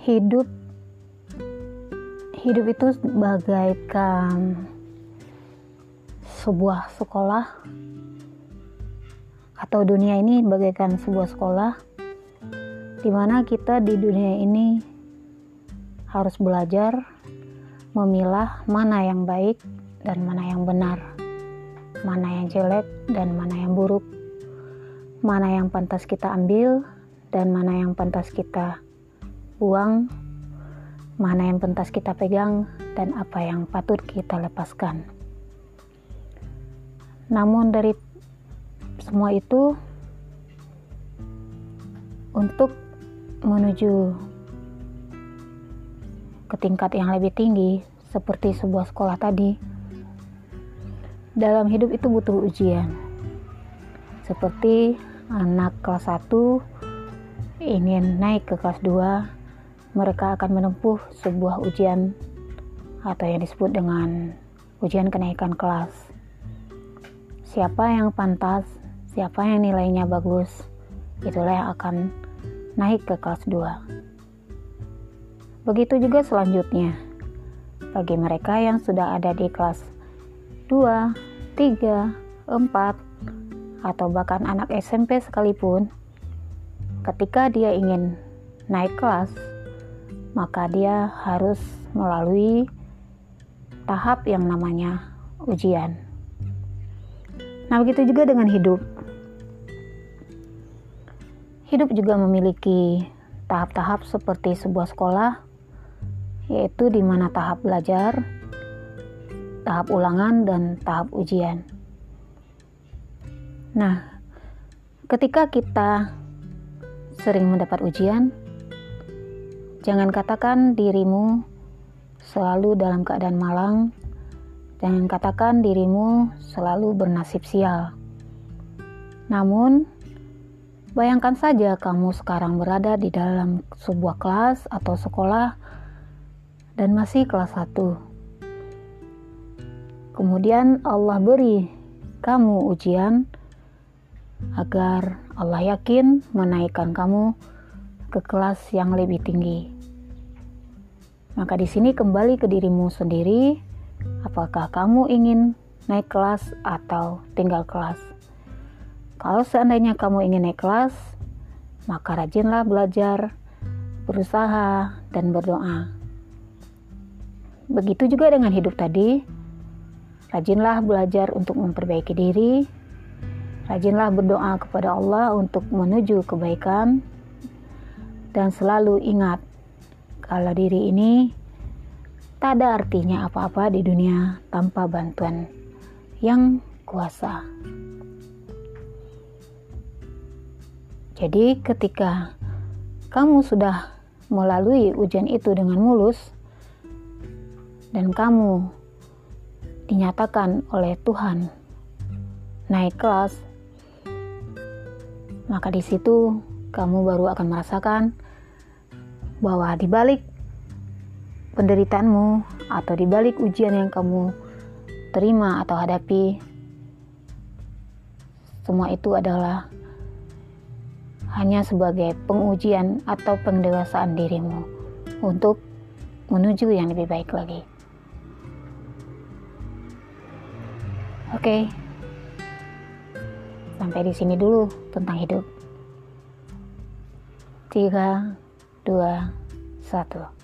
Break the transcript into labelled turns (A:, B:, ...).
A: hidup. Hidup itu bagaikan sebuah sekolah. Atau dunia ini bagaikan sebuah sekolah di mana kita di dunia ini harus belajar memilah mana yang baik dan mana yang benar, mana yang jelek dan mana yang buruk, mana yang pantas kita ambil dan mana yang pantas kita buang, mana yang pantas kita pegang dan apa yang patut kita lepaskan. Namun dari semua itu untuk menuju ke tingkat yang lebih tinggi seperti sebuah sekolah tadi dalam hidup itu butuh ujian seperti anak kelas 1 ingin naik ke kelas 2 mereka akan menempuh sebuah ujian atau yang disebut dengan ujian kenaikan kelas siapa yang pantas, siapa yang nilainya bagus, itulah yang akan naik ke kelas 2. Begitu juga selanjutnya, bagi mereka yang sudah ada di kelas 2, 3, 4, atau bahkan anak SMP sekalipun, ketika dia ingin naik kelas, maka dia harus melalui tahap yang namanya ujian. Nah, begitu juga dengan hidup. Hidup juga memiliki tahap-tahap seperti sebuah sekolah, yaitu di mana tahap belajar, tahap ulangan, dan tahap ujian. Nah, ketika kita sering mendapat ujian, jangan katakan dirimu selalu dalam keadaan malang Jangan katakan dirimu selalu bernasib sial. Namun, bayangkan saja kamu sekarang berada di dalam sebuah kelas atau sekolah dan masih kelas 1. Kemudian Allah beri kamu ujian agar Allah yakin menaikkan kamu ke kelas yang lebih tinggi. Maka di sini kembali ke dirimu sendiri apakah kamu ingin naik kelas atau tinggal kelas. Kalau seandainya kamu ingin naik kelas, maka rajinlah belajar, berusaha, dan berdoa. Begitu juga dengan hidup tadi, rajinlah belajar untuk memperbaiki diri, rajinlah berdoa kepada Allah untuk menuju kebaikan, dan selalu ingat kalau diri ini Tak ada artinya apa-apa di dunia tanpa bantuan yang kuasa. Jadi, ketika kamu sudah melalui ujian itu dengan mulus, dan kamu dinyatakan oleh Tuhan naik kelas, maka di situ kamu baru akan merasakan bahwa di balik penderitaanmu atau di balik ujian yang kamu terima atau hadapi, semua itu adalah hanya sebagai pengujian atau pendewasaan dirimu untuk menuju yang lebih baik lagi. Oke, sampai di sini dulu tentang hidup. 3, 2, 1